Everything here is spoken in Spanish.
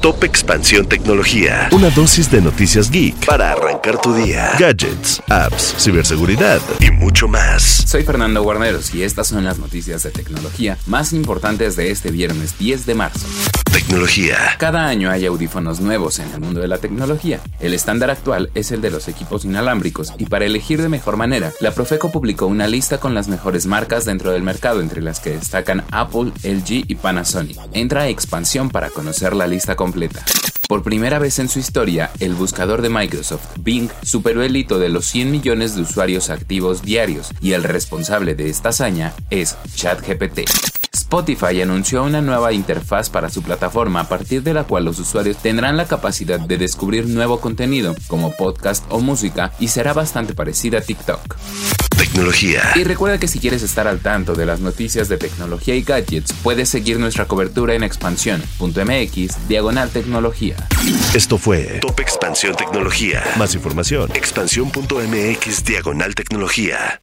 Top Expansión Tecnología. Una dosis de noticias geek para arrancar tu día. Gadgets, apps, ciberseguridad y mucho más. Soy Fernando Guarneros y estas son las noticias de tecnología más importantes de este viernes 10 de marzo. Tecnología. Cada año hay audífonos nuevos en el mundo de la tecnología. El estándar actual es el de los equipos inalámbricos y para elegir de mejor manera, la Profeco publicó una lista con las mejores marcas dentro del mercado entre las que destacan Apple, LG y Panasonic. Entra a expansión para conocer la lista completa por primera vez en su historia, el buscador de Microsoft, Bing, superó el hito de los 100 millones de usuarios activos diarios y el responsable de esta hazaña es ChatGPT. Spotify anunció una nueva interfaz para su plataforma a partir de la cual los usuarios tendrán la capacidad de descubrir nuevo contenido, como podcast o música, y será bastante parecida a TikTok. Tecnología. Y recuerda que si quieres estar al tanto de las noticias de tecnología y gadgets, puedes seguir nuestra cobertura en expansión.mx, diagonal tecnología. Esto fue Top Expansión Tecnología. Más información, expansión.mx, diagonal tecnología.